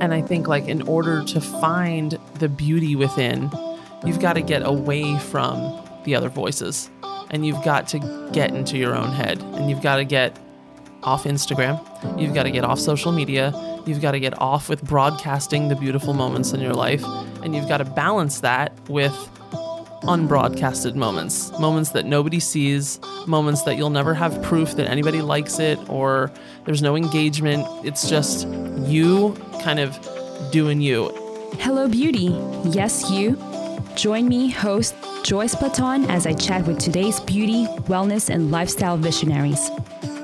And I think, like, in order to find the beauty within, you've got to get away from the other voices and you've got to get into your own head and you've got to get off Instagram. You've got to get off social media. You've got to get off with broadcasting the beautiful moments in your life. And you've got to balance that with unbroadcasted moments, moments that nobody sees, moments that you'll never have proof that anybody likes it or there's no engagement. It's just you kind of doing you. Hello, beauty. Yes, you. Join me, host Joyce Platon, as I chat with today's beauty, wellness, and lifestyle visionaries.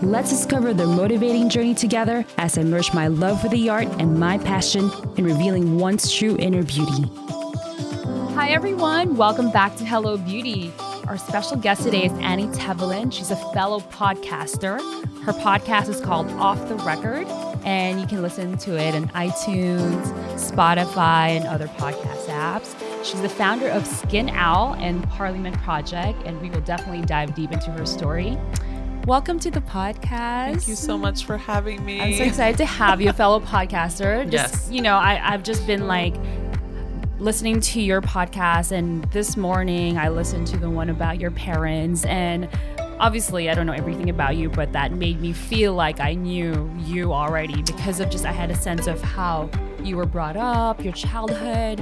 Let's discover their motivating journey together as I merge my love for the art and my passion in revealing one's true inner beauty. Hi, everyone. Welcome back to Hello Beauty. Our special guest today is Annie Tevelin. She's a fellow podcaster. Her podcast is called Off the Record, and you can listen to it on iTunes, Spotify, and other podcast apps. She's the founder of Skin Owl and Parliament Project, and we will definitely dive deep into her story. Welcome to the podcast. Thank you so much for having me. I'm so excited to have you, a fellow podcaster. Just, Yes. you know, I, I've just been like listening to your podcast, and this morning I listened to the one about your parents. And obviously, I don't know everything about you, but that made me feel like I knew you already because of just I had a sense of how you were brought up, your childhood,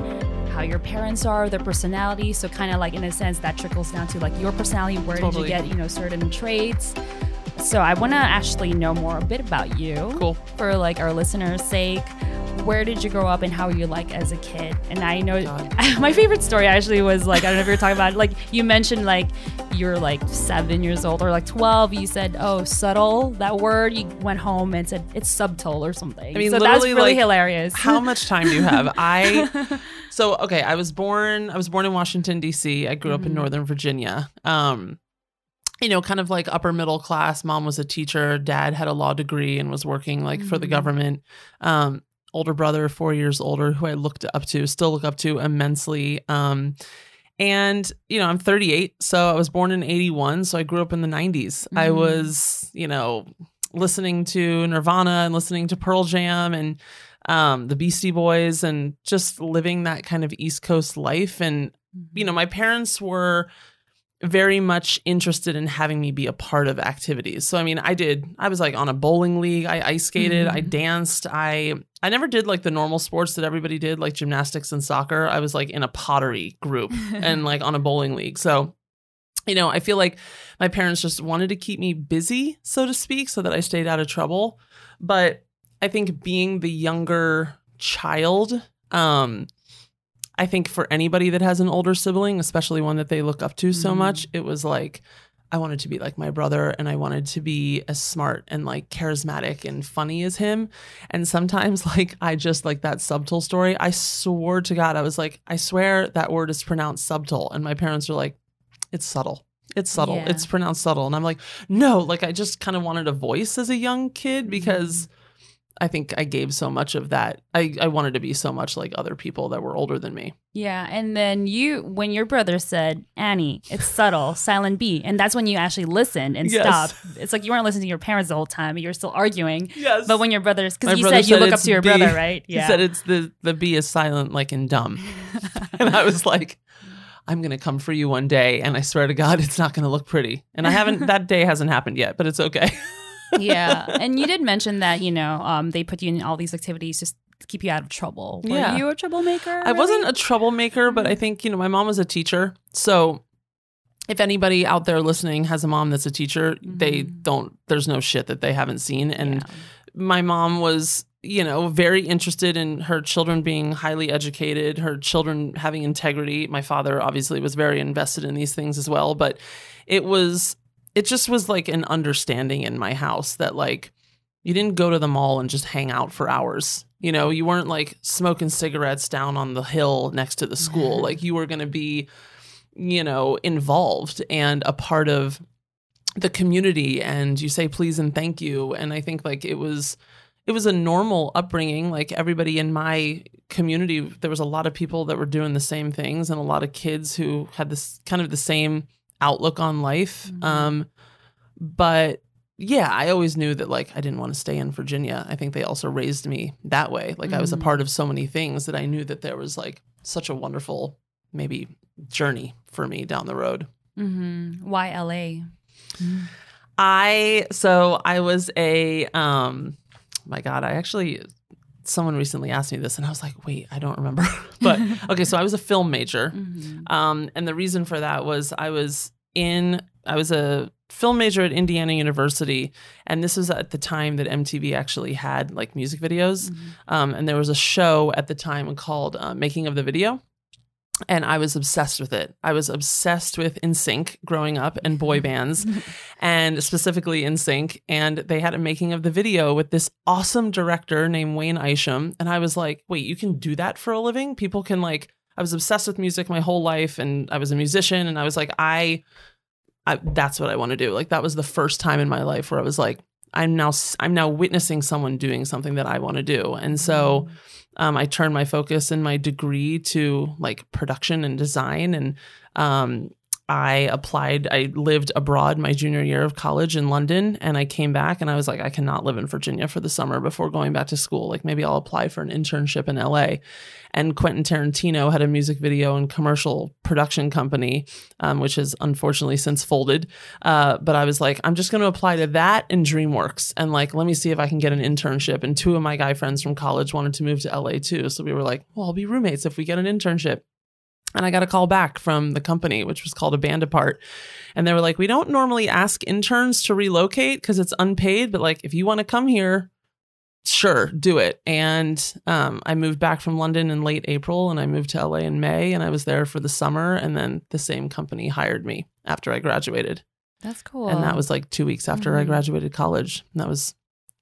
how your parents are, their personality. So, kind of like in a sense, that trickles down to like your personality. Where Totally. did you get, you know, certain traits? So I want to actually know more a bit about you. Cool. For like our listeners' sake, where did you grow up and how were you like as a kid? And I know God. my favorite story actually was like I don't know if you're talking about like you mentioned like you're like seven years old or like twelve. You said oh subtle that word. You went home and said it's subtle or something. I mean, so that's really like, hilarious. How much time do you have? I so okay. I was born. I was born in Washington D.C. I grew up in Mhm. Northern Virginia. Um, you know, kind of like upper middle class. Mom was a teacher. Dad had a law degree and was working like for the Mhm. government. Um, older brother, four years older, who I looked up to, still look up to immensely. Um, and you know, I'm 38, so I was born in 81, so I grew up in the 90s. I Mhm. was, you know, listening to Nirvana and listening to Pearl Jam and um, the Beastie Boys and just living that kind of East Coast life. And, you know, my parents were very much interested in having me be a part of activities. So I mean, I did I was like on a bowling league, I ice skated, I Mhm. danced, I I never did like the normal sports that everybody did like gymnastics and soccer. I was like in a pottery group and like on a bowling league. So you know, I feel like my parents just wanted to keep me busy, so to speak, so that I stayed out of trouble. But I think being the younger child, um, I think for anybody that has an older sibling, especially one that they look up to so Mhm. much, it was like I wanted to be like my brother and I wanted to be as smart and like charismatic and funny as him. And sometimes like I just like that subtle story. I swore to God, I was like, I swear that word is pronounced subtle. And my parents are like, it's subtle. It's subtle. Yeah. It's pronounced subtle. And I'm like, no, like I just kind of wanted a voice as a young kid because I think I gave so much of that. I, I wanted to be so much like other people that were older than me. Yeah, and then you, when your brother said, Annie, it's subtle, silent B, and that's when you actually listened and Yes. stopped. It's like you weren't listening to your parents the whole time, but you're still arguing. Yes. But when your brothers, because you brother said you look up to your B. brother, right? Yeah. He said it's the the B is silent like in dumb. and I was like, I'm gonna come for you one day, and I swear to God, it's not gonna look pretty. And I haven't. that day hasn't happened yet, but it's okay. Yeah, and you did mention that you know um, they put you in all these activities just to keep you out of trouble. Were Yeah. you a troublemaker? I wasn't a troublemaker, but I think you know my mom was a teacher, so. If anybody out there listening has a mom that's a teacher, they Mhm. don't. There's no shit that they haven't seen, and Yeah. my mom was you know very interested in her children being highly educated her children having integrity my father obviously was very invested in these things as well but it was it just was like an understanding in my house that like you didn't go to the mall and just hang out for hours. You know you weren't like smoking cigarettes down on the hill next to the school. Like you were going to be you know involved and a part of the community and you say please and thank you. And i think like it was it was a normal upbringing. Like everybody in my community there was a lot of people that were doing the same things and a lot of kids who had this kind of the same outlook on life Mhm. um but yeah, I always knew that like I didn't want to stay in Virginia. I think they also raised me that way. Like I was a Mhm. part of so many things that I knew that there was like such a wonderful maybe journey for me down the road. Mm-hmm. Why LA? I so I was a um my god, I actually someone recently asked me this and I was like, "Wait, I don't remember." but okay, so I was a film major. Mhm. Um, and the reason for that was I was in, I was a film major at Indiana University, and this was at the time that MTV actually had like music videos. Mhm. Um, and there was a show at the time called uh, Making of the Video. And I was obsessed with it. I was obsessed with NSYNC growing up and boy mm-hmm. bands, and specifically NSYNC. And they had a making of the video with this awesome director named Wayne Isham. And I was like, wait, you can do that for a living? People can like, I was obsessed with music my whole life, and I was a musician. And I was like, I, I that's what I want to do. Like that was the first time in my life where I was like, I'm now I'm now witnessing someone doing something that I want to do. And so mm-hmm. Um, I turned my focus in my degree to like production and design. And um, I applied, I lived abroad my junior year of college in London. And I came back and I was like, I cannot live in Virginia for the summer before going back to school. Like maybe I'll apply for an internship in LA. And Quentin Tarantino had a music video and commercial production company, um, which has unfortunately since folded. Uh, but I was like, I'm just going to apply to that and DreamWorks and like, let me see if I can get an internship. And two of my guy friends from college wanted to move to LA too. So we were like, well, I'll be roommates if we get an internship. And I got a call back from the company, which was called a band apart. And they were like, we don't normally ask interns to relocate because it's unpaid, but like, if you want to come here, sure, do it. And um, I moved back from London in late April and I moved to LA in May and I was there for the summer. And then the same company hired me after I graduated. That's cool. And that was like two weeks after I Mhm. graduated college. And that was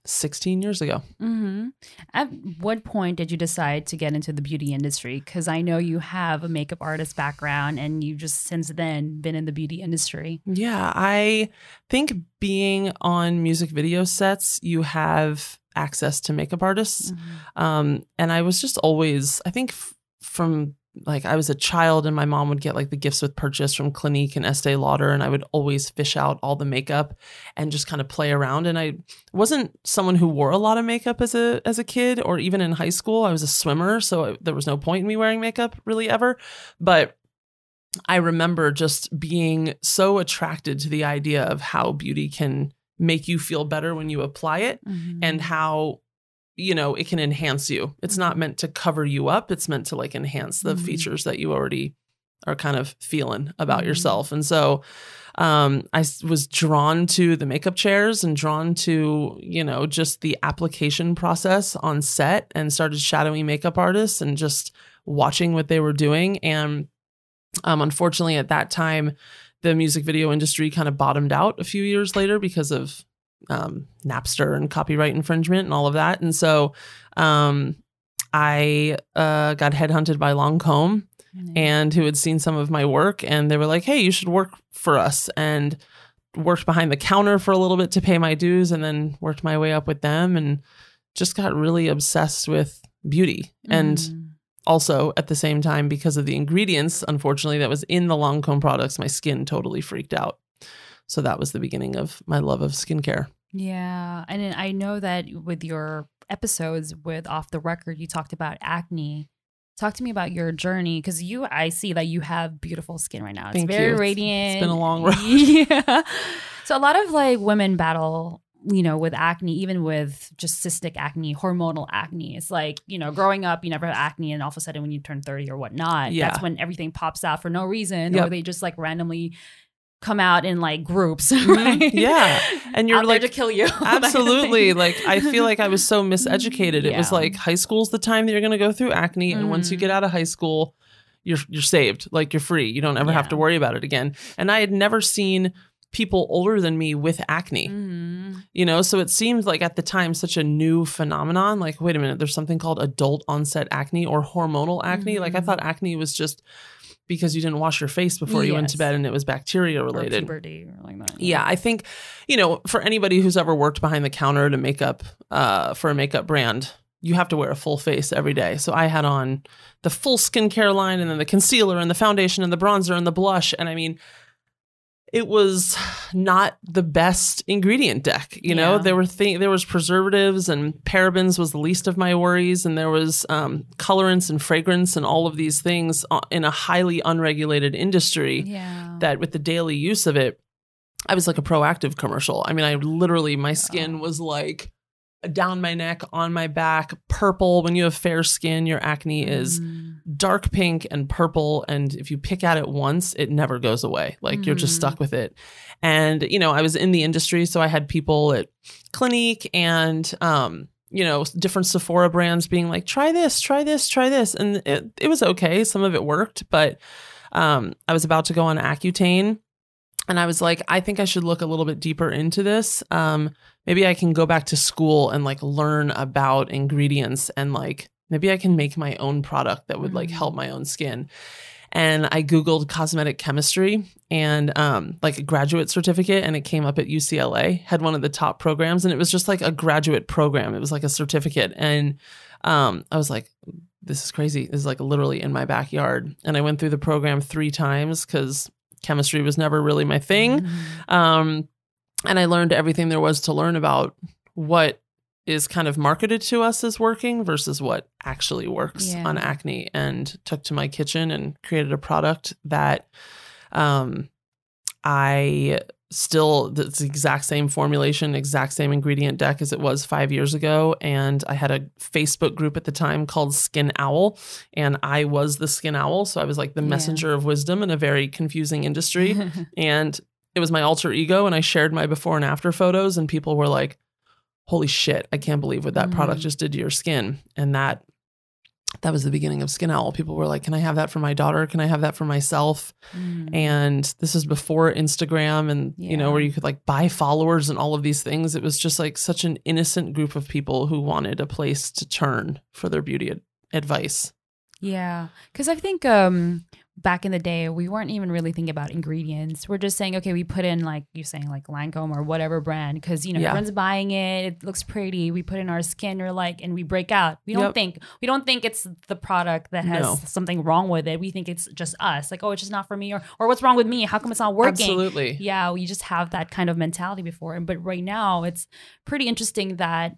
16 years ago. hmm At what point did you decide to get into the beauty industry? Because I know you have a makeup artist background, and you've just since then been in the beauty industry. Yeah, I think being on music video sets, you have access to makeup artists. Um, and I was just always, I think f- from like I was a child and my mom would get like the gifts with purchase from Clinique and Estee Lauder and I would always fish out all the makeup and just kind of play around and I wasn't someone who wore a lot of makeup as a as a kid or even in high school I was a swimmer so there was no point in me wearing makeup really ever but I remember just being so attracted to the idea of how beauty can make you feel better when you apply it Mhm. and how you know it can enhance you it's not meant to cover you up it's meant to like enhance the Mhm. features that you already are kind of feeling about Mhm. yourself and so um i was drawn to the makeup chairs and drawn to you know just the application process on set and started shadowing makeup artists and just watching what they were doing and um unfortunately at that time the music video industry kind of bottomed out a few years later because of um, Napster and copyright infringement and all of that. And so um, I uh, got headhunted by Lancome Mhm. and who had seen some of my work and they were like, hey, you should work for us. And worked behind the counter for a little bit to pay my dues and then worked my way up with them and just got really obsessed with beauty. And Mhm. also at the same time, because of the ingredients, unfortunately, that was in the Lancome products, my skin totally freaked out. So that was the beginning of my love of skincare. Yeah. And I know that with your episodes with Off the Record, you talked about acne. Talk to me about your journey because you, I see that you have beautiful skin right now. It's Thank very you. Radiant. it's been a long road. yeah. So a lot of like women battle, you know, with acne, even with just cystic acne, hormonal acne. It's like, you know, growing up, you never had acne, and all of a sudden when you turn 30 or whatnot, Yeah. that's when everything pops out for no reason, or they just like randomly come out in like groups. Mhm. Right? Yeah. And you're like, to kill you. Absolutely. like I feel like I was so miseducated. It was like high school's the time that you're going to go through acne and once you Mhm. get out of high school, you're you're saved. Like you're free. You don't ever have to worry about it again. And I had never seen people older than me with acne. Mhm. You know, so it seemed like at the time such a new phenomenon. Like, wait a minute, there's something called adult onset acne or hormonal acne. Like I Mhm. thought acne was just because you didn't wash your face before you went to bed and it was bacteria Or related. puberty or like that. Yeah, I think, you know, for anybody who's ever worked behind the counter to make up uh, for a makeup brand, you have to wear a full face every day. So I had on the full skincare line and then the concealer and the foundation and the bronzer and the blush. And I mean, it was not the best ingredient deck. You know, there were th- there was preservatives and parabens was the least of my worries, and there was um, colorants and fragrance and all of these things uh, in a highly unregulated industry Yeah. that with the daily use of it, I was like a Proactiv commercial. I mean, I literally my skin was like down my neck, on my back, purple. When you have fair skin, your acne is Mm. Dark pink and purple and if you pick at it once it never goes away. Like you're just Mhm. stuck with it. And you know i was in the industry so i had people at clinique and um you know different sephora brands being like try this try this try this. And it, it was okay. Some of it worked but um i was about to go on accutane and i was like i think i should look a little bit deeper into this. Um maybe i can go back to school and like learn about ingredients and like maybe i can make my own product that would like Mhm. help my own skin. And i googled cosmetic chemistry and um like a graduate certificate and it came up at ucla had one of the top programs and it was just like a graduate program. It was like a certificate. And um i was like this is crazy. This is like literally in my backyard. And i went through the program three times because chemistry was never really my thing. Mhm. um, and I learned everything there was to learn about what is kind of marketed to us as working versus what actually works Yeah. on acne and took to my kitchen and created a product that um, I still it's the exact same formulation, exact same ingredient deck as it was five years ago. And I had a Facebook group at the time called Skin Owl, and I was the Skin Owl. So I was like the Yeah. messenger of wisdom in a very confusing industry and it was my alter ego and i shared my before and after photos and people were like holy shit i can't believe what that product Mhm. just did to your skin. And that that was the beginning of skin owl. People were like can i have that for my daughter? Can i have that for myself? Mm. and this is before instagram and you know where you could like buy followers and all of these things. It was just like such an innocent group of people who wanted a place to turn for their beauty ad- advice. Yeah, because I think um, back in the day we weren't even really thinking about ingredients. We're just saying, okay, we put in like you're saying like Lancome or whatever brand because you know Yeah. everyone's buying it. It looks pretty. We put in our skin, we're like, and we break out. We don't think we don't think it's the product that has No. something wrong with it. We think it's just us. Like, oh, it's just not for me, or or what's wrong with me? How come it's not working? absolutely yeah we just have that kind of mentality before but right now it's pretty interesting that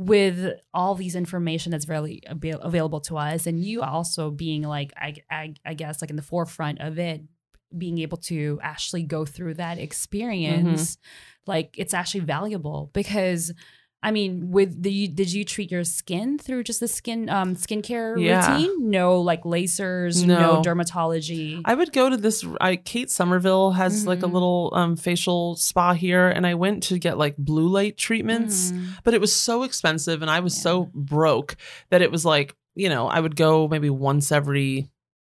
with all these information that's really avail- available to us and you also being like I, I i guess like in the forefront of it being able to actually go through that mm-hmm. experience like it's actually valuable because I mean, with the did you treat your skin through just the skin um skincare Yeah. routine? No, like lasers, no, No. dermatology. I would go to this. I Kate Somerville has like a Mhm. little um, facial spa here, and I went to get like blue light treatments, Mhm. but it was so expensive, and I was Yeah. so broke that it was like you know I would go maybe once every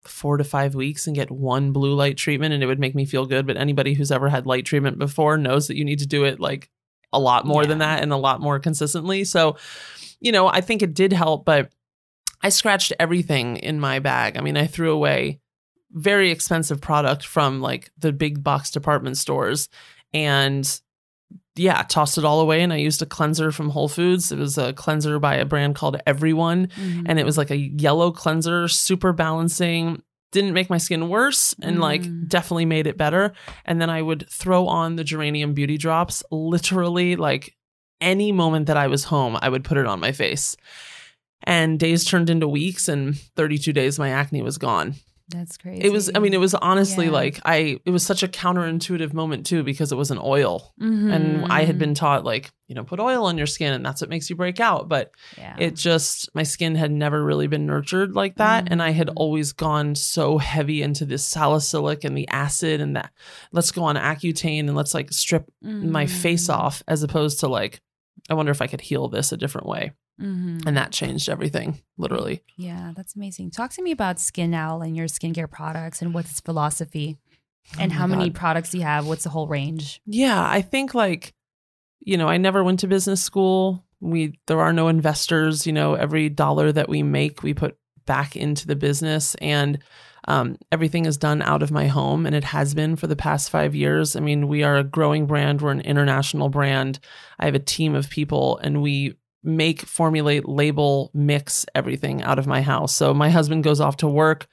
four to five weeks and get one blue light treatment, and it would make me feel good. But anybody who's ever had light treatment before knows that you need to do it like a lot more than that and a lot more consistently. So, you know, I think it did help, but I scratched everything in my bag. I mean, I threw away very expensive product from like the big box department stores and yeah, tossed it all away and I used a cleanser from Whole Foods. It was a cleanser by a brand called Everyone Mhm. and it was like a yellow cleanser, super balancing. Didn't make my skin worse and like Mm. definitely made it better. And then I would throw on the geranium beauty drops literally like any moment that I was home, I would put it on my face. And days turned into weeks and 32 days my acne was gone. That's crazy. It was I mean it was honestly Yeah. like I it was such a counterintuitive moment too because it was an oil Mm-hmm. and I had been taught like, you know, put oil on your skin and that's what makes you break out, but yeah. it just my skin had never really been nurtured like that and i had Mhm. always gone so heavy into this salicylic and the acid and that let's go on accutane and let's like strip my face Mhm. off as opposed to like i wonder if i could heal this a different way Mhm. and that changed everything literally yeah, that's amazing. Talk to me about Skin Owl and your skincare products and what's its philosophy and Oh how many products you have? What's the whole range? yeah i think like you know i never went to business school we there are no investors you know every dollar that we make we put back into the business and um, everything is done out of my home and it has been for the past five years i mean we are a growing brand we're an international brand i have a team of people and we make, formulate, label, mix everything out of my house. So my husband goes off to work.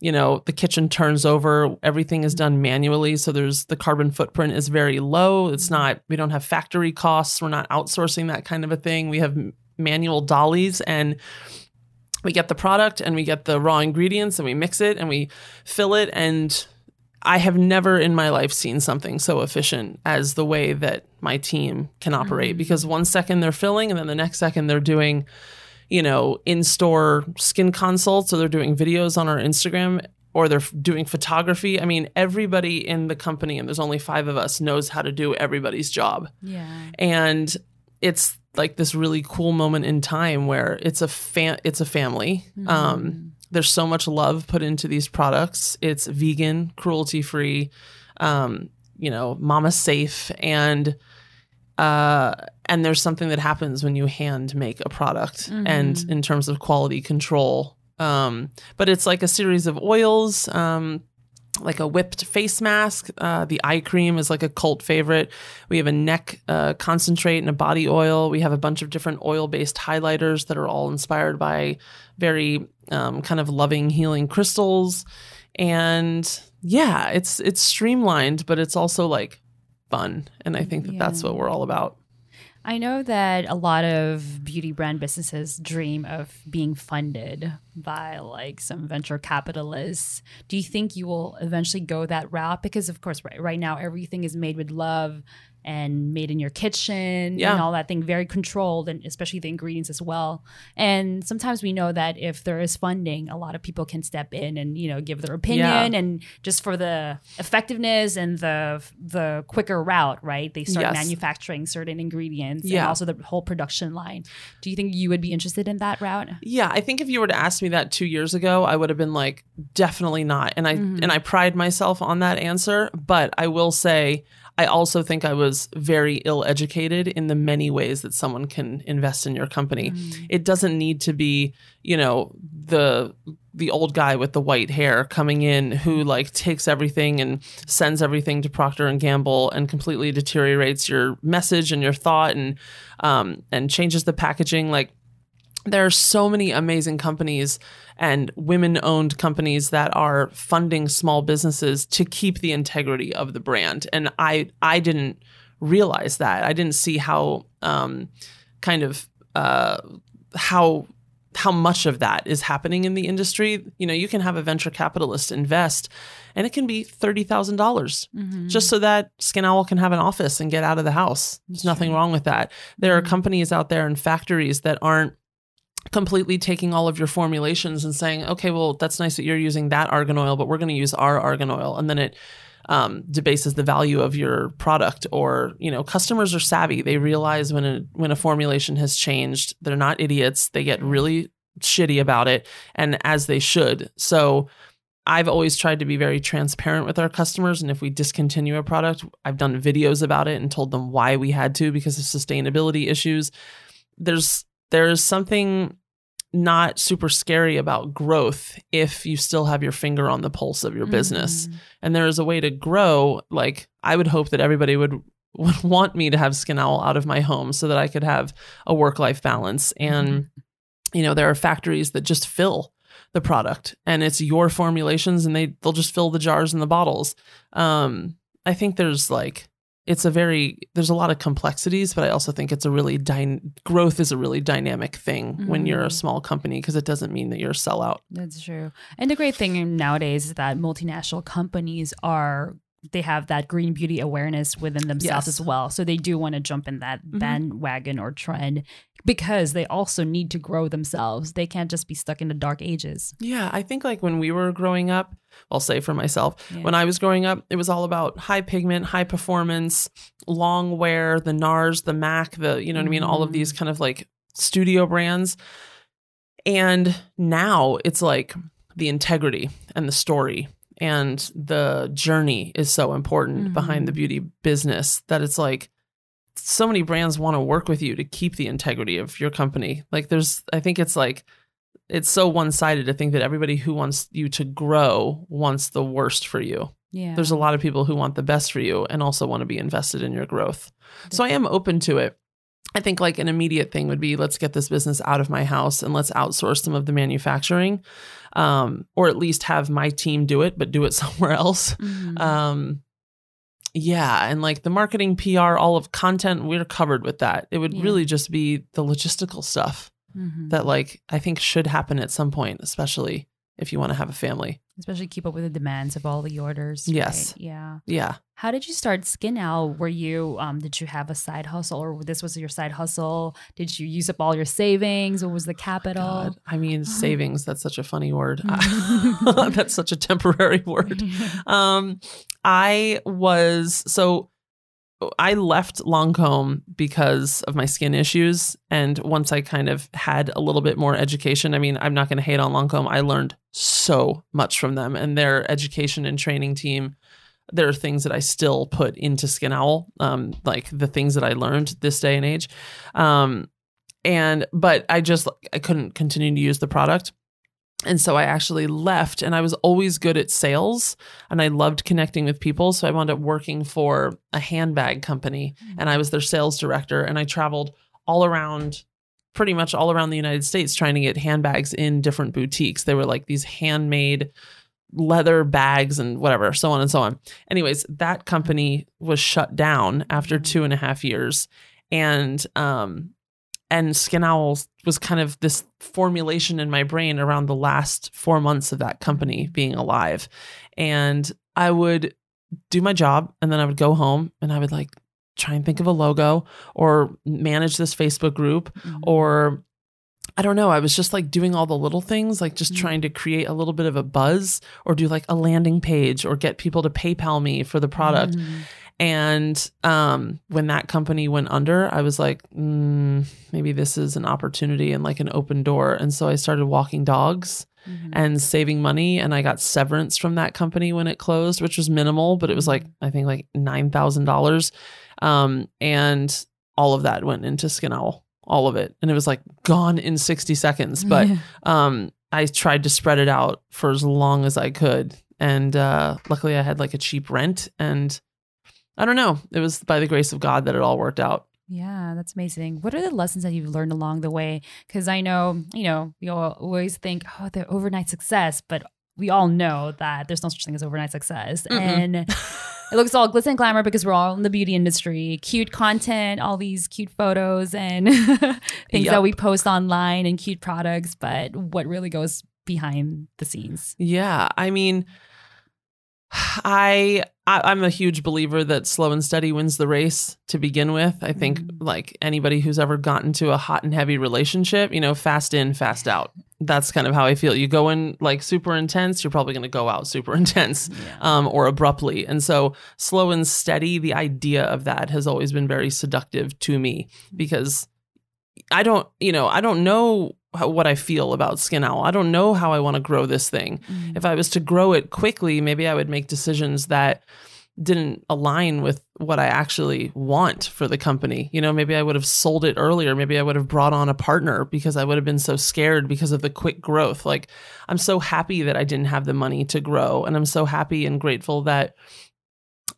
You know, the kitchen turns over, everything is done manually. So there's the carbon footprint is very low. It's mm-hmm. not, we don't have factory costs. We're not outsourcing that kind of a thing. We have manual dollies and we get the product and we get the raw ingredients and we mix it and we fill it and I have never in my life seen something so efficient as the way that my team can operate mm-hmm. because one second they're filling and then the next second they're doing, you know, in store skin consults or they're doing videos on our Instagram or they're doing photography. I mean, everybody in the company, and there's only five of us, knows how to do everybody's job. Yeah. And it's like this really cool moment in time where it's a fan, it's a family. Mm-hmm. Um, there's so much love put into these products. It's vegan, cruelty free, um, you know, mama safe, and uh, and there's something that happens when you hand make a product, mm-hmm. and in terms of quality control. Um, but it's like a series of oils. Um, like a whipped face mask. Uh, the eye cream is like a cult favorite. We have a neck uh, concentrate and a body oil. We have a bunch of different oil based highlighters that are all inspired by very um, kind of loving, healing crystals. And yeah, it's it's streamlined, but it's also like fun. And I think that yeah. that's what we're all about. I know that a lot of beauty brand businesses dream of being funded by like some venture capitalists. Do you think you will eventually go that route? Because of course, right, right now everything is made with love and made in your kitchen yeah. and all that thing very controlled and especially the ingredients as well and sometimes we know that if there is funding a lot of people can step in and you know give their opinion yeah. and just for the effectiveness and the the quicker route right they start yes. manufacturing certain ingredients yeah. and also the whole production line do you think you would be interested in that route yeah i think if you were to ask me that two years ago i would have been like definitely not and i mm-hmm. and i pride myself on that answer but i will say I also think I was very ill educated in the many ways that someone can invest in your company. Mm. It doesn't need to be, you know, the the old guy with the white hair coming in who like takes everything and sends everything to Procter and Gamble and completely deteriorates your message and your thought and um, and changes the packaging like there are so many amazing companies and women owned companies that are funding small businesses to keep the integrity of the brand and i i didn't realize that i didn't see how um, kind of uh, how how much of that is happening in the industry you know you can have a venture capitalist invest and it can be $30,000 mm-hmm. just so that Skin Owl can have an office and get out of the house. There's nothing wrong with that. There are mm-hmm. companies out there and factories that aren't completely taking all of your formulations and saying, okay, well, that's nice that you're using that argan oil, but we're going to use our argan oil. And then it um, debases the value of your product or, you know, customers are savvy. They realize when a, when a formulation has changed, they're not idiots. They get really shitty about it and as they should. So I've always tried to be very transparent with our customers. And if we discontinue a product, I've done videos about it and told them why we had to because of sustainability issues. There's there's something not super scary about growth if you still have your finger on the pulse of your business. Mm-hmm. And there is a way to grow. Like I would hope that everybody would would want me to have Skin Owl out of my home so that I could have a work life balance. And mm-hmm. you know, there are factories that just fill the product and it's your formulations and they they'll just fill the jars and the bottles. Um, I think there's like it's a very there's a lot of complexities but i also think it's a really dy- growth is a really dynamic thing mm-hmm. when you're a mm-hmm. small company because it doesn't mean that you're a sellout that's true and the great thing nowadays is that multinational companies are they have that green beauty awareness within themselves yes. as well so they do want to jump in that mm-hmm. bandwagon or trend because they also need to grow themselves. They can't just be stuck in the dark ages. Yeah, I think like when we were growing up, I'll say for myself, yeah. when I was growing up, it was all about high pigment, high performance, long wear, the NARS, the MAC, the, you know what mm-hmm. I mean? All of these mm-hmm. kind of like studio brands. And now it's like the integrity and the story and the journey is so important mm-hmm. behind the mm-hmm. beauty business that it's like so many brands want to work with you to keep the integrity of your company. Like there's I think it's like it's so one-sided to think that everybody who wants you to grow wants the worst for you. Yeah. There's a lot of people who want the best for you and also want to be invested in your growth. So I am open to it. I think like an immediate thing would be let's get this business out of my house and let's outsource some of the manufacturing, um, or at least have my team do it, but do it somewhere else. Mhm. Um, yeah, and like the marketing, PR, all of content, we're covered with that. It would Yeah. really just be the logistical stuff Mhm. that like I think should happen at some point, especially if you want to have a family. Especially keep up with the demands of all the orders. Yes. right? Yeah. Yeah. How did you start Skin Owl? Were you um did you have a side hustle or this was your side hustle? Did you use up all your savings? What was the capital? God. I mean, savings, that's such a funny word. That's such a temporary word. Um, I was so I left Lancome because of my skin issues. And once I kind of had a little bit more education, I mean, I'm not going to hate on Lancome. I learned so much from them and their education and training team. There are things that I still put into Skin Owl, um, like the things that I learned this day and age. Um, and but I just I couldn't continue to use the product. And so I actually left and I was always good at sales and I loved connecting with people. So I wound up working for a handbag company and I was their sales director and I traveled all around pretty much all around the United States trying to get handbags in different boutiques. They were like these handmade leather bags and whatever, so on and so on. Anyways, that company was shut down after two and a half years. And um and Skin Owls was kind of this formulation in my brain around the last four months of that company being alive. And I would do my job and then I would go home and I would like try and think of a logo or manage this Facebook group Mhm. or I don't know. I was just like doing all the little things, like just Mhm. trying to create a little bit of a buzz or do like a landing page or get people to PayPal me for the product. Mhm. And um, when that company went under, I was like, mm, maybe this is an opportunity and like an open door. And so I started walking dogs Mhm. and saving money. And I got severance from that company when it closed, which was minimal, but it was like, I think like $9,000. Um, and all of that went into Skin Owl, all of it. And it was like gone in 60 seconds. But Yeah. um, I tried to spread it out for as long as I could. And uh, luckily, I had like a cheap rent. And I don't know, it was by the grace of God that it all worked out. Yeah, that's amazing. What are the lessons that you've learned along the way? Because I know, you know, we always think, oh, the overnight success, but we all know that there's no such thing as overnight success. Mm-mm. And it looks all glitz and glamour because we're all in the beauty industry, cute content, all these cute photos and things Yep. that we post online and cute products. But what really goes behind the scenes? Yeah, I mean, I, I I'm a huge believer that slow and steady wins the race to begin with. I think Mhm. like anybody who's ever gotten to a hot and heavy relationship, you know, fast in, fast out. That's kind of how I feel. You go in like super intense, you're probably going to go out super intense. Yeah. um, or abruptly. And so, slow and steady, the idea of that has always been very seductive to me because I don't, you know, I don't know what I feel about Skin Owl. I don't know how I want to grow this thing. Mhm. If I was to grow it quickly, maybe I would make decisions that didn't align with what I actually want for the company. You know, maybe I would have sold it earlier. Maybe I would have brought on a partner because I would have been so scared because of the quick growth. Like, I'm so happy that I didn't have the money to grow. And I'm so happy and grateful that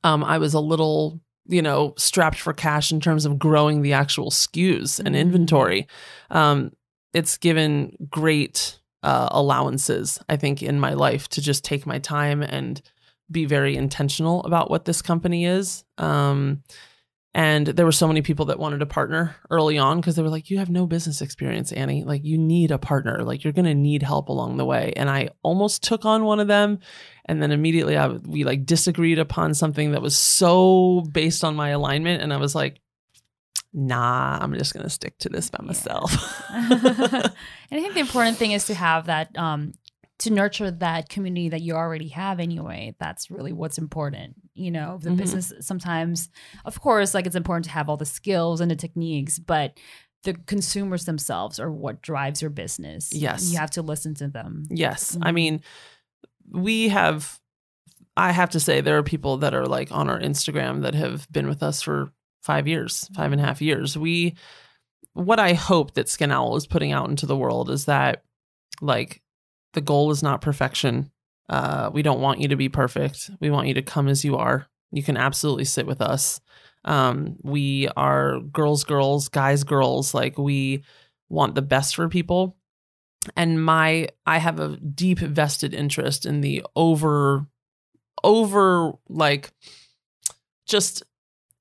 um, I was a little, you know, strapped for cash in terms of growing the actual SKUs and Mhm. inventory. Um, it's given great uh, allowances, I think, in my life to just take my time and be very intentional about what this company is. Um, and there were so many people that wanted to partner early on because they were like, You have no business experience, Annie. Like, you need a partner. Like, you're going to need help along the way. And I almost took on one of them. And then immediately I, we like disagreed upon something that was so based on my alignment. And I was like, Nah, I'm just going to stick to this by myself. and I think the important thing is to have that um to nurture that community that you already have anyway. That's really what's important. You know, the Mhm. business sometimes, of course, like it's important to have all the skills and the techniques, but the consumers themselves are what drives your business. Yes. You have to listen to them. Yes. I Mhm. mean, we have, I have to say, there are people that are like on our Instagram that have been with us for five years, five and a half years. We, what I hope that Skin Owl is putting out into the world is that, like, the goal is not perfection. Uh, we don't want you to be perfect. We want you to come as you are. You can absolutely sit with us. Um, we are girls, girls, guys, girls. Like we want the best for people. And my, I have a deep vested interest in the over, over like just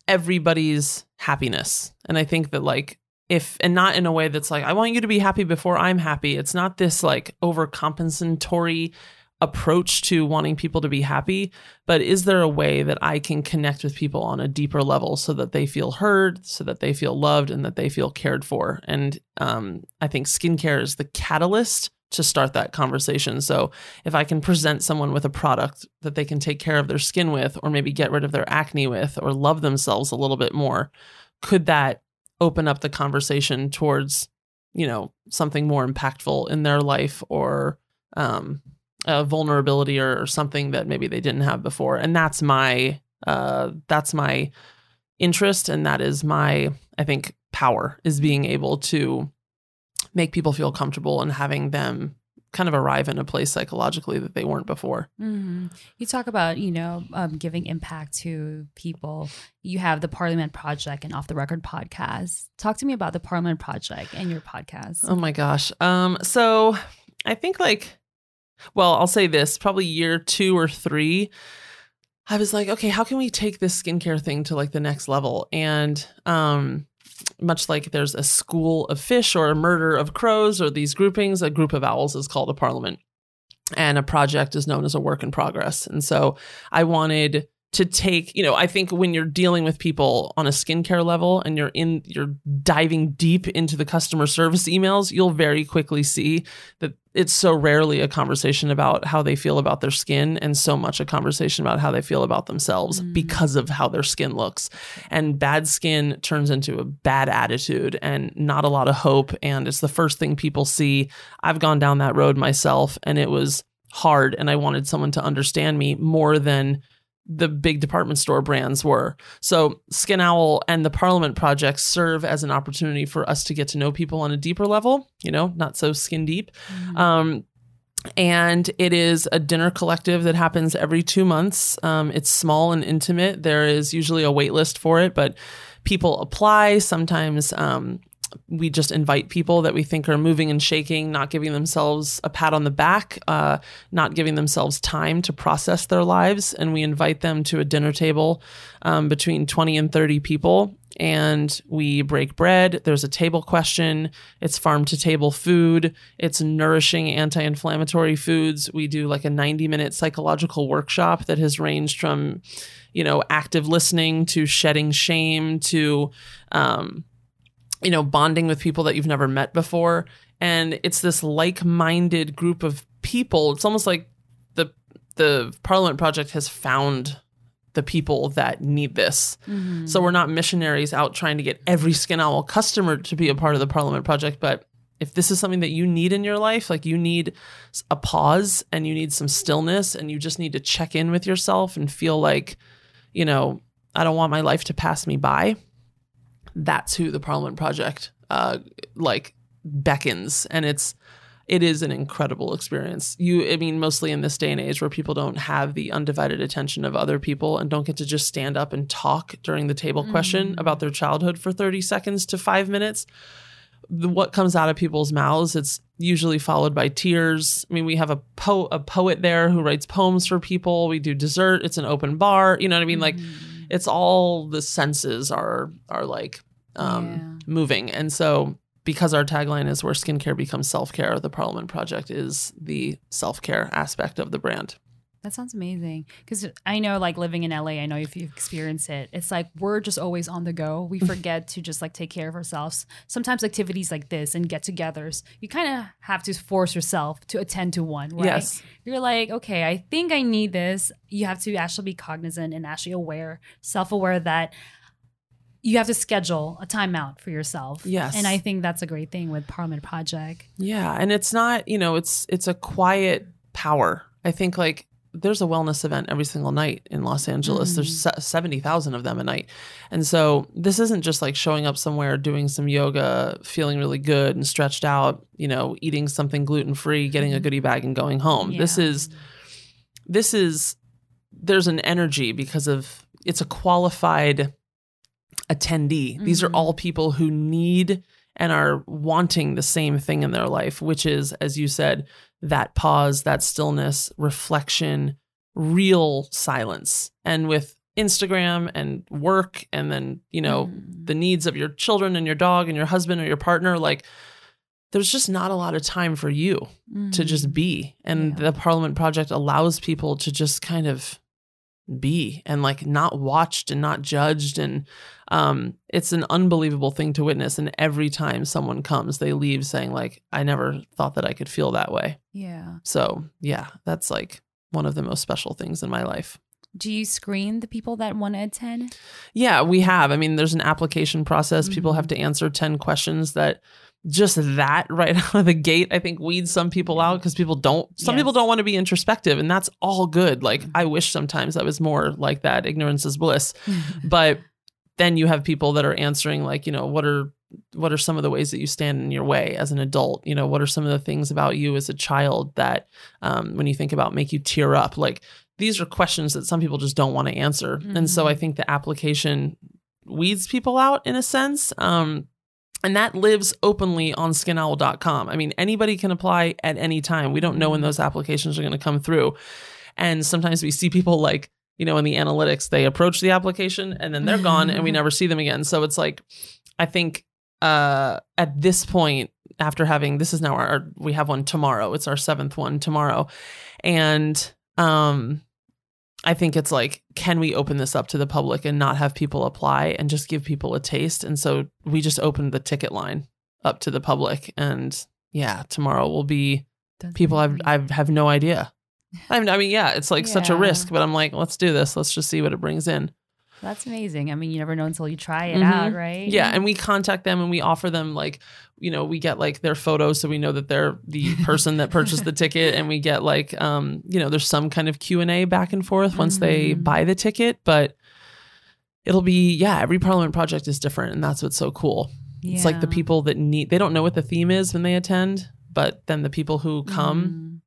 everybody's happiness. And I think that like if and not in a way that's like I want you to be happy before I'm happy. It's not this like overcompensatory approach to wanting people to be happy, but is there a way that I can connect with people on a deeper level so that they feel heard, so that they feel loved, and that they feel cared for? And um, I think skincare is the catalyst to start that conversation. So if I can present someone with a product that they can take care of their skin with, or maybe get rid of their acne with, or love themselves a little bit more, could that open up the conversation towards, you know, something more impactful in their life or um, a vulnerability or, or something that maybe they didn't have before? And that's my uh, that's my interest, and that is my I think power is being able to make people feel comfortable and having them kind of arrive in a place psychologically that they weren't before. Mm-hmm. You talk about, you know, um, giving impact to people. You have the Parliament Project and Off the Record podcast. Talk to me about the Parliament Project and your podcast. Oh my gosh. Um, so I think like, well, I'll say this probably year two or three. I was like, okay, how can we take this skincare thing to like the next level? And um, much like there's a school of fish or a murder of crows or these groupings, a group of owls is called a parliament. And a project is known as a work in progress. And so I wanted to take, you know, I think when you're dealing with people on a skincare level and you're in, you're diving deep into the customer service emails, you'll very quickly see that it's so rarely a conversation about how they feel about their skin and so much a conversation about how they feel about themselves mm. because of how their skin looks. And bad skin turns into a bad attitude and not a lot of hope. And it's the first thing people see. I've gone down that road myself and it was hard. And I wanted someone to understand me more than the big department store brands were. So Skin Owl and the Parliament Project serve as an opportunity for us to get to know people on a deeper level, you know, not so skin deep. Mm-hmm. Um, and it is a dinner collective that happens every two months. Um, it's small and intimate. There is usually a wait list for it, but people apply. Sometimes um, we just invite people that we think are moving and shaking, not giving themselves a pat on the back, uh, not giving themselves time to process their lives. And we invite them to a dinner table um, between 20 and 30 people. And we break bread. There's a table question. It's farm to table food. It's nourishing anti inflammatory foods. We do like a 90 minute psychological workshop that has ranged from, you know, active listening to shedding shame to, um, you know, bonding with people that you've never met before. And it's this like-minded group of people. It's almost like the the Parliament Project has found the people that need this. Mm-hmm. So we're not missionaries out trying to get every Skin Owl customer to be a part of the Parliament Project, but if this is something that you need in your life, like you need a pause and you need some stillness and you just need to check in with yourself and feel like, you know, I don't want my life to pass me by that's who the Parliament Project uh, like beckons, and it's it is an incredible experience. You, I mean, mostly in this day and age where people don't have the undivided attention of other people and don't get to just stand up and talk during the table mm. question about their childhood for 30 seconds to five minutes. The, what comes out of people's mouths, it's usually followed by tears. I mean, we have a, po- a poet there who writes poems for people. We do dessert. It's an open bar. You know what I mean? Mm. Like, it's all the senses are are like um, yeah. moving. And so, because our tagline is where skincare becomes self care, the Parliament Project is the self care aspect of the brand. That sounds amazing. Because I know, like living in LA, I know if you experience it, it's like we're just always on the go. We forget to just like take care of ourselves. Sometimes activities like this and get togethers, you kind of have to force yourself to attend to one, right? Yes. You're like, okay, I think I need this. You have to actually be cognizant and actually aware, self aware that you have to schedule a timeout for yourself. Yes. And I think that's a great thing with Parliament Project. Yeah. And it's not, you know, it's it's a quiet power. I think like there's a wellness event every single night in Los Angeles. Mm. There's 70,000 of them a night. And so this isn't just like showing up somewhere, doing some yoga, feeling really good and stretched out, you know, eating something gluten free, getting a mm-hmm. goodie bag and going home. Yeah. This is, this is, there's an energy because of it's a qualified attendee. These are Mhm. all people who need and are wanting the same thing in their life, which is, as you said, that pause, that stillness, reflection, real silence. And with Instagram and work, and then, you know, Mhm. the needs of your children and your dog and your husband or your partner, like, there's just not a lot of time for you to just Mhm. be. And Yeah. the Parliament Project allows people to just kind of be and like not watched and not judged. And um, it's an unbelievable thing to witness. And every time someone comes, they leave saying, like, I never thought that I could feel that way. yeah. So, yeah, that's like one of the most special things in my life. Do you screen the people that want to attend? Yeah, we have. I mean, there's an application process. People Mhm. have to answer 10 questions that just that right out of the gate, I think weeds some people out because people don't, some people don't want to be introspective, and that's all good. Like, Mhm. I wish sometimes I was more like that. Ignorance is bliss. But then you have people that are answering, like, you know, what are, what are some of the ways that you stand in your way as an adult? You know, what are some of the things about you as a child that, um, when you think about, make you tear up? Like, these are questions that some people just don't want to answer. And so. I think the application weeds people out in a sense. Um, and that lives openly on skinowl.com. I mean, anybody can apply at any time. We don't know when those applications are going to come through. And sometimes we see people like, you know, in the analytics, they approach the application and then they're gone and we never see them again. So it's like, I think uh, at this point, after having this is now our we have one tomorrow. It's our seventh one tomorrow, and um, I think it's like, can we open this up to the public and not have people apply and just give people a taste? And so we just opened the ticket line up to the public, and yeah, tomorrow will be That's people I've. I have no idea. I mean, yeah, it's like such a risk, but I'm like, let's do this. Let's just see what it brings in. That's amazing. I mean, you never know until you try it Mhm. out, right? Yeah, and we contact them and we offer them like, you know, we get like their photos so we know that they're the person that purchased the ticket and we get like um, you know, there's some kind of Q&A back and forth once they Mhm. buy the ticket, but it'll be yeah, every parliament project is different and that's what's so cool. It's like the people that need they don't know what the theme is when they attend, but then the people who come,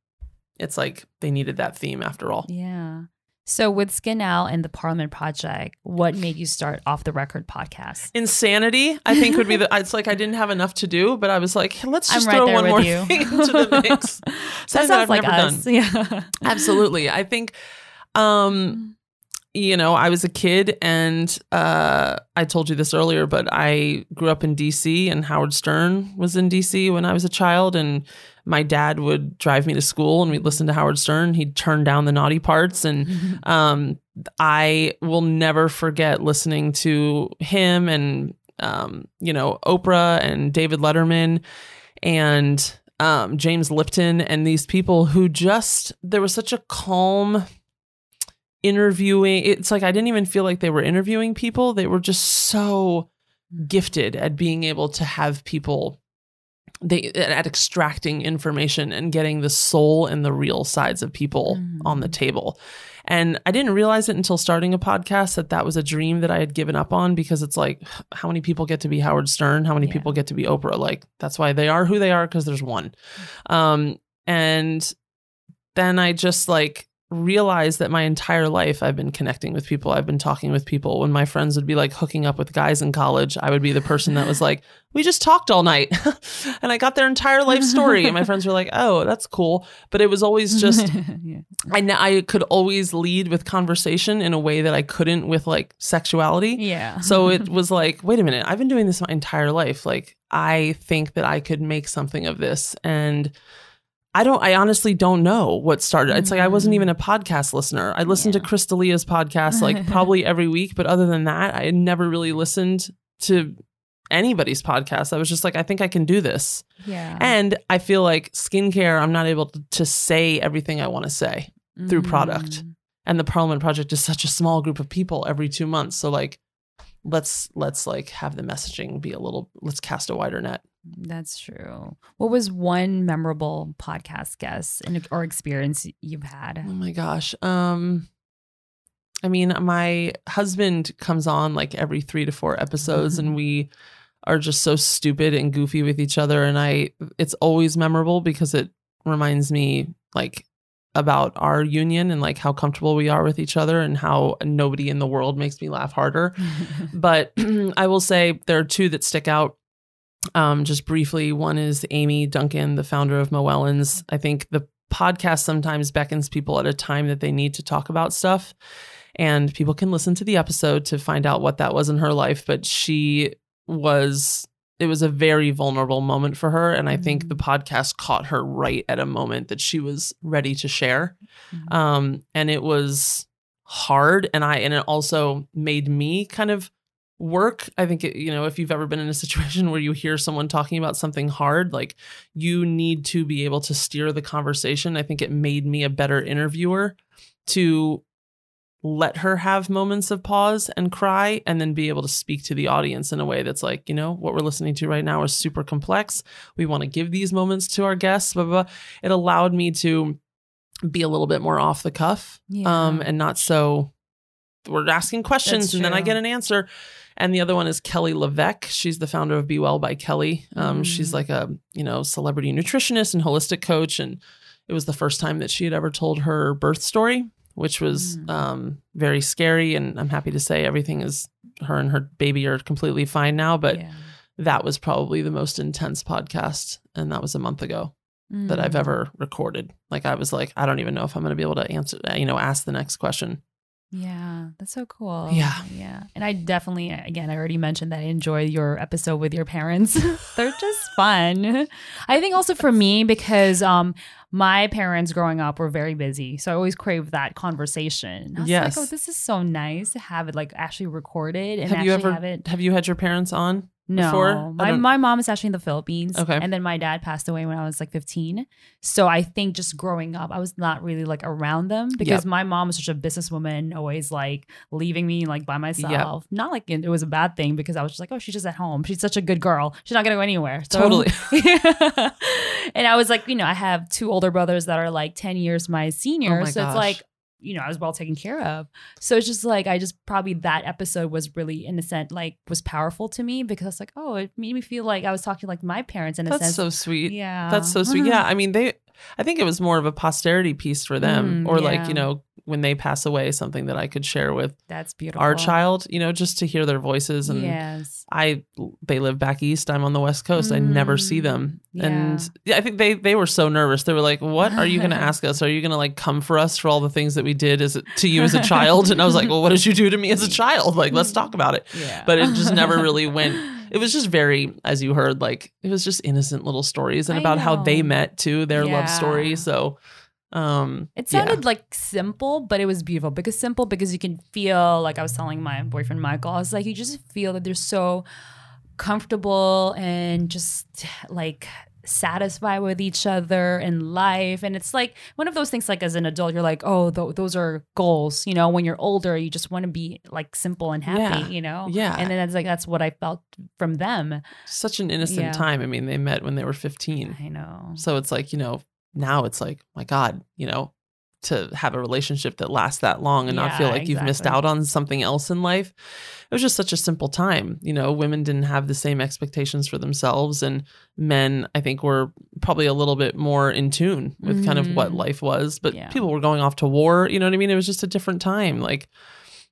it's like they needed that theme after all. Mm, Yeah. So with Skin Owl and the Parliament Project, what made you start off the record podcast? Insanity, I think would be the. It's like I didn't have enough to do, but I was like, hey, let's just right throw one with more you. thing into the mix. that sounds that I've like us. done. Yeah. Absolutely, I think, um, you know, I was a kid, and uh, I told you this earlier, but I grew up in D.C. and Howard Stern was in D.C. when I was a child, and my dad would drive me to school, and we'd listen to Howard Stern. He'd turn down the naughty parts, and um, I will never forget listening to him and um, you know Oprah and David Letterman and um, James Lipton and these people who just there was such a calm interviewing. It's like I didn't even feel like they were interviewing people. They were just so gifted at being able to have people they at extracting information and getting the soul and the real sides of people Mhm. on the table. And I didn't realize it until starting a podcast that that was a dream that I had given up on because it's like, how many people get to be Howard Stern? How many Yeah. people get to be Oprah? Like, that's why they are who they are because there's one. Um, and then I just like realized that my entire life I've been connecting with people. I've been talking with people. When my friends would be like hooking up with guys in college, I would be the person that was like, we just talked all night and I got their entire life story. And my friends were like, oh, that's cool. But it was always just yeah. I I could always lead with conversation in a way that I couldn't with like sexuality. Yeah. So it was like, wait a minute, I've been doing this my entire life. Like I think that I could make something of this and I don't I honestly don't know what started. It's like I wasn't even a podcast listener. I listened Yeah. to Chris D'Elia's podcast like probably every week, but other than that, I had never really listened to anybody's podcast. I was just like, I think I can do this. yeah. And I feel like skincare, I'm not able to, to say everything I want to say through product. Mm. and the parliament project is such a small group of people every two months so like let's let's like have the messaging be a little let's cast a wider net That's true. What was one memorable podcast guest and or experience you've had? oh my gosh um i mean my husband comes on like every three to four episodes and we are just so stupid and goofy with each other and i it's always memorable because it reminds me like about our union and like how comfortable we are with each other and how nobody in the world makes me laugh harder. but I will say there are two that stick out. Um, just briefly, one is Amy Duncan, the founder of Moellons. I think the podcast sometimes beckons people at a time that they need to talk about stuff. And people can listen to the episode to find out what that was in her life. But she was it was a very vulnerable moment for her and i think the Mm-hmm. podcast caught her right at a moment that she was ready to share Mhm. um and it was hard and i and it also made me kind of work. I think it, you know if you've ever been in a situation where you hear someone talking about something hard like you need to be able to steer the conversation. I think it made me a better interviewer to let her have moments of pause and cry and then be able to speak to the audience in a way that's like you know what we're listening to right now is super complex. We want to give these moments to our guests blah, blah, blah. it allowed me to be a little bit more off the cuff um and not so we're asking questions and then i get an answer and the other one is kelly LeVeque she's the founder of be well by kelly um she's Mm. like a you know celebrity nutritionist and holistic coach and it was the first time that she had ever told her birth story which was Mm. um very scary and i'm happy to say everything is her and her baby are completely fine now but Yeah. that was probably the most intense podcast and that was a month ago that I've Mm. ever recorded. Like I was like, I don't even know if I'm going to be able to answer, you know, ask the next question. Yeah, that's so cool. Yeah. Yeah. And I definitely, again, I already mentioned that I enjoy your episode with your parents. They're just fun. I think also for me, because um my parents growing up were very busy. So I always crave that conversation. I was Yes. like, oh, this is so nice to have it like actually recorded and have you ever have it. have you had your parents on? No, before? My my mom is actually in the Philippines. Okay. and then my dad passed away when I was like 15. So I think just growing up, I was not really like around them because Yep. my mom was such a businesswoman, always like leaving me like by myself. Not like it, was a bad thing because I was just like, oh, she's just at home. She's such a good girl. She's not gonna go anywhere. So- Totally. and I was like, you know, I have two older brothers that are like 10 years my senior. Oh my so gosh. it's like you know, I was well taken care of. So it's just like I just probably that episode was really in a sense like was powerful to me because I was like, oh, it made me feel like I was talking like my parents in a That's sense. so sweet. yeah. That's so sweet. Yeah, I mean, they. I think it was more of a posterity piece for them, Mm, or like you know, when they pass away, something that I could share with That's beautiful. our child. You know, just to hear their voices and. Yes. I they live back east. I'm on the west coast. I never see them, Mm, and yeah, I think they they were so nervous. They were like, "What are you going to ask us? Are you going to like come for us for all the things that we did as to you as a child?" And I was like, "Well, what did you do to me as a child? Like, let's talk about it." Yeah. But it just never really went. It was just very, as you heard, like it was just innocent little stories and I about how they met too, their love story. So, um, It yeah. sounded like simple, but it was beautiful because simple because you can feel like I was telling my boyfriend Michael, I was like, you just feel that they're so comfortable and just like satisfied with each other in life. And it's like one of those things, like as an adult, you're like, oh, th- those are goals. You know, when you're older, you just want to be like simple and happy, Yeah. you know? Yeah. And then it's like, that's what I felt from them. such an innocent Yeah. time. I mean, they met when they were 15. I know. So it's like, you know, now it's like, my God, you know, to have a relationship that lasts that long and not feel Yeah, like you've missed out on something else in life. It was just such a simple time. You know, women didn't have the same expectations for themselves. And men, I think, were probably a little bit more in tune with kind of what Mhm. life was. But Yeah. people were going off to war. You know what I mean? It was just a different time. Like,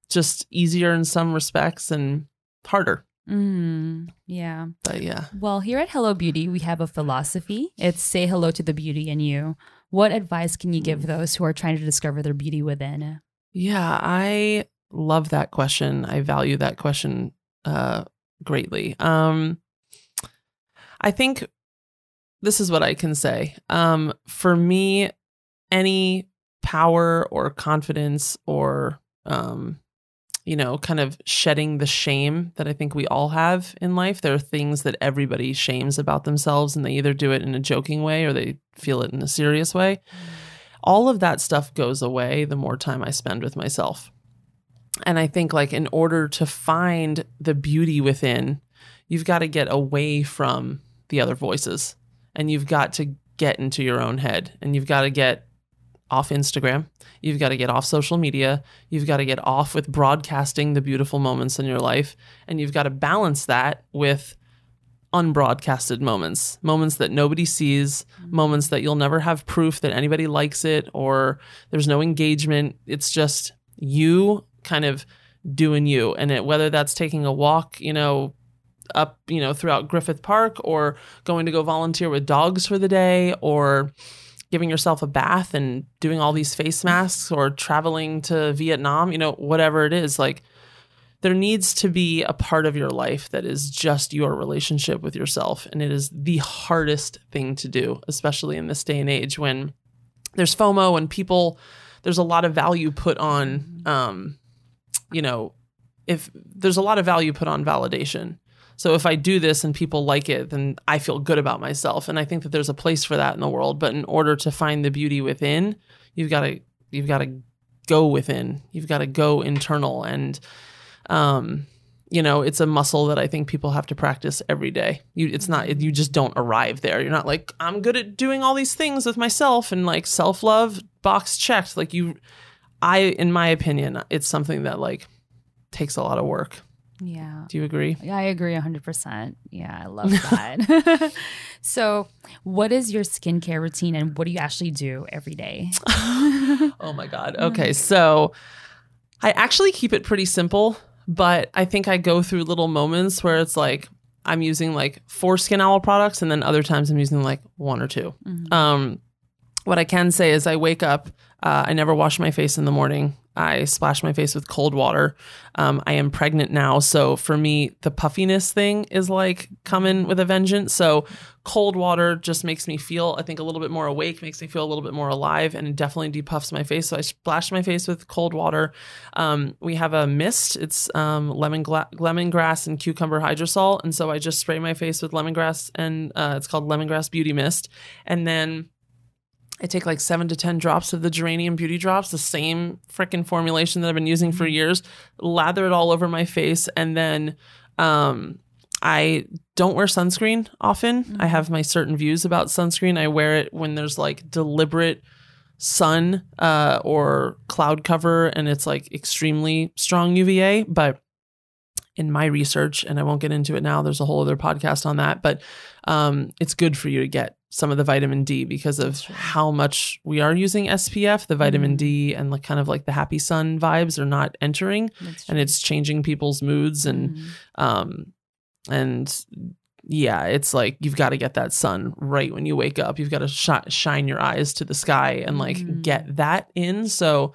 just easier in some respects and harder. Mm, yeah. But yeah. Well, here at Hello Beauty, we have a philosophy. It's say hello to the beauty in you. What advice can you give those who are trying to discover their beauty within? Yeah, I love that question. I value that question uh, greatly. Um, I think this is what I can say. Um, for me, any power or confidence or um, you know, kind of shedding the shame that I think we all have in life. There are things that everybody shames about themselves, and they either do it in a joking way or they feel it in a serious way all of that stuff goes away the more time I spend with myself. And I think, like, in order to find the beauty within, you've got to get away from the other voices and you've got to get into your own head and you've got to get off Instagram. You've got to get off social media. You've got to get off with broadcasting the beautiful moments in your life. And you've got to balance that with unbroadcasted moments, moments that nobody sees, moments that you'll never have proof that anybody likes it or there's no engagement. It's just you kind of doing you. And it, whether that's taking a walk, you know, up, you know, throughout Griffith Park or going to go volunteer with dogs for the day or giving yourself a bath and doing all these face masks or traveling to Vietnam, you know, whatever it is, like there needs to be a part of your life that is just your relationship with yourself. And it is the hardest thing to do, especially in this day and age when there's FOMO and people, there's a lot of value put on, um, you know, if there's a lot of value put on validation. So if I do this and people like it, then I feel good about myself. And I think that there's a place for that in the world. But in order to find the beauty within, you've got to you've got to go within. You've got to go internal and um, you know, it's a muscle that I think people have to practice every day. You, it's not, you just don't arrive there. You're not like, I'm good at doing all these things with myself and like self love box checked. Like you, I, in my opinion, it's something that like takes a lot of work. Yeah. Do you agree? I agree 100%. Yeah, I love that. so, what is your skincare routine and what do you actually do every day? oh my God. Okay. So, I actually keep it pretty simple but I think I go through little moments where it's like I'm using like four Skin Owl products, and then other times I'm using like one or 2 mm-hmm. Um, what I can say is I wake up. Uh, I never wash my face in the morning. I splash my face with cold water. Um, I am pregnant now. So for me, the puffiness thing is like coming with a vengeance. So cold water just makes me feel, I think, a little bit more awake, makes me feel a little bit more alive, and it definitely depuffs my face. So I splash my face with cold water. Um, we have a mist. It's um, lemon gla- lemongrass and cucumber hydrosol. And so I just spray my face with lemongrass and uh, it's called lemongrass beauty mist. And then I take like seven to 10 drops of the geranium beauty drops, the same freaking formulation that I've been using for mm-hmm. years, lather it all over my face. And then um, I don't wear sunscreen often. Mm-hmm. I have my certain views about sunscreen. I wear it when there's like deliberate sun uh, or cloud cover and it's like extremely strong UVA. But in my research, and I won't get into it now, there's a whole other podcast on that, but um, it's good for you to get some of the vitamin D because of how much we are using SPF, the vitamin mm. D and like kind of like the happy sun vibes are not entering and it's changing people's moods and mm. um and yeah, it's like you've got to get that sun right when you wake up. You've got to sh- shine your eyes to the sky and like mm. get that in. So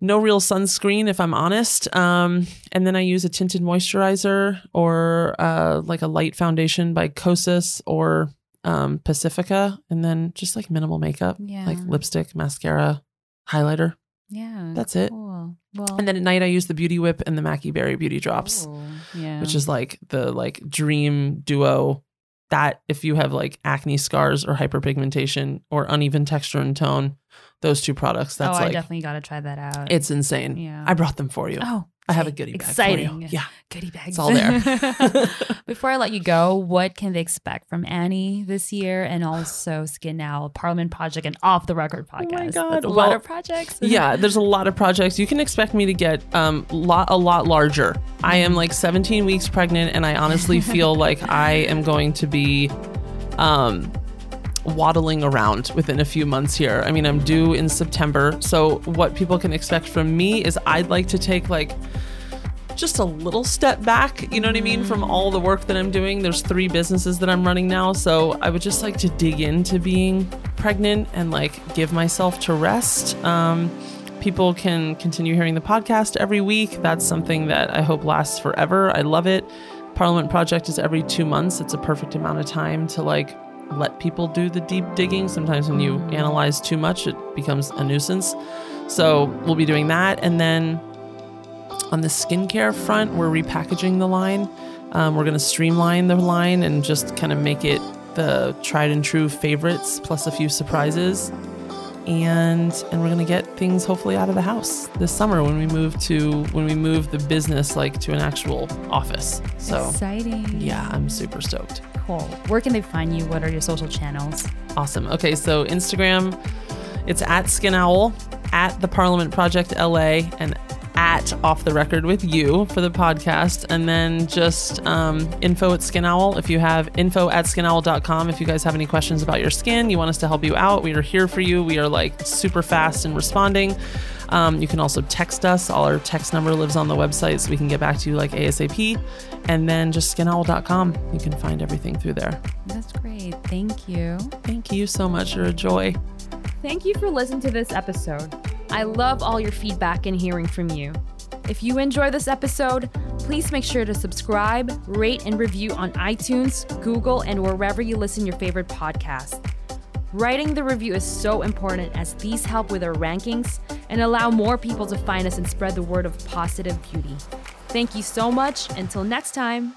no real sunscreen if I'm honest. Um, and then I use a tinted moisturizer or uh, like a light foundation by Kosas or um, Pacifica, and then just like minimal makeup, yeah. like lipstick, mascara, highlighter. Yeah, that's it. Cool. Well, and then at night I use the Beauty Whip and the Maqui Berry Beauty Drops, oh, yeah. which is like the like dream duo. That if you have like acne scars or hyperpigmentation or uneven texture and tone, those two products. That's oh, like I definitely got to try that out. It's insane. Yeah, I brought them for you. Oh, I have a goodie bag. Exciting. Yeah. Goodie bags. It's all there. Before I let you go, what can they expect from Annie this year and also Skin Owl, Parliament Project, and Off the Record podcast? Oh my God. That's a well, lot of projects. yeah, there's a lot of projects. You can expect me to get um lot a lot larger. I am like 17 weeks pregnant and I honestly feel like I am going to be um waddling around within a few months here. I mean, I'm due in September. So, what people can expect from me is I'd like to take like just a little step back, you know what I mean, from all the work that I'm doing. There's three businesses that I'm running now. So, I would just like to dig into being pregnant and like give myself to rest. Um, people can continue hearing the podcast every week. That's something that I hope lasts forever. I love it. Parliament Project is every two months. It's a perfect amount of time to like let people do the deep digging. Sometimes when you analyze too much, it becomes a nuisance. So we'll be doing that. And then on the skincare front, we're repackaging the line. Um, we're going to streamline the line and just kind of make it the tried and true favorites plus a few surprises. And and we're gonna get things hopefully out of the house this summer when we move to when we move the business like to an actual office. So exciting! Yeah, I'm super stoked. Cool. Where can they find you? What are your social channels? Awesome. Okay, so Instagram, it's at Skin Owl, at the Parliament Project LA, and at off the record with you for the podcast. And then just um, info at Skin Owl. If you have info at skinowl.com, if you guys have any questions about your skin, you want us to help you out, we are here for you. We are like super fast in responding. Um, you can also text us. All our text number lives on the website, so we can get back to you like ASAP. And then just skinowl.com. You can find everything through there. That's great. Thank you. Thank you so much. You're a joy. Thank you for listening to this episode. I love all your feedback and hearing from you. If you enjoy this episode, please make sure to subscribe, rate, and review on iTunes, Google, and wherever you listen your favorite podcast. Writing the review is so important as these help with our rankings and allow more people to find us and spread the word of positive beauty. Thank you so much. Until next time.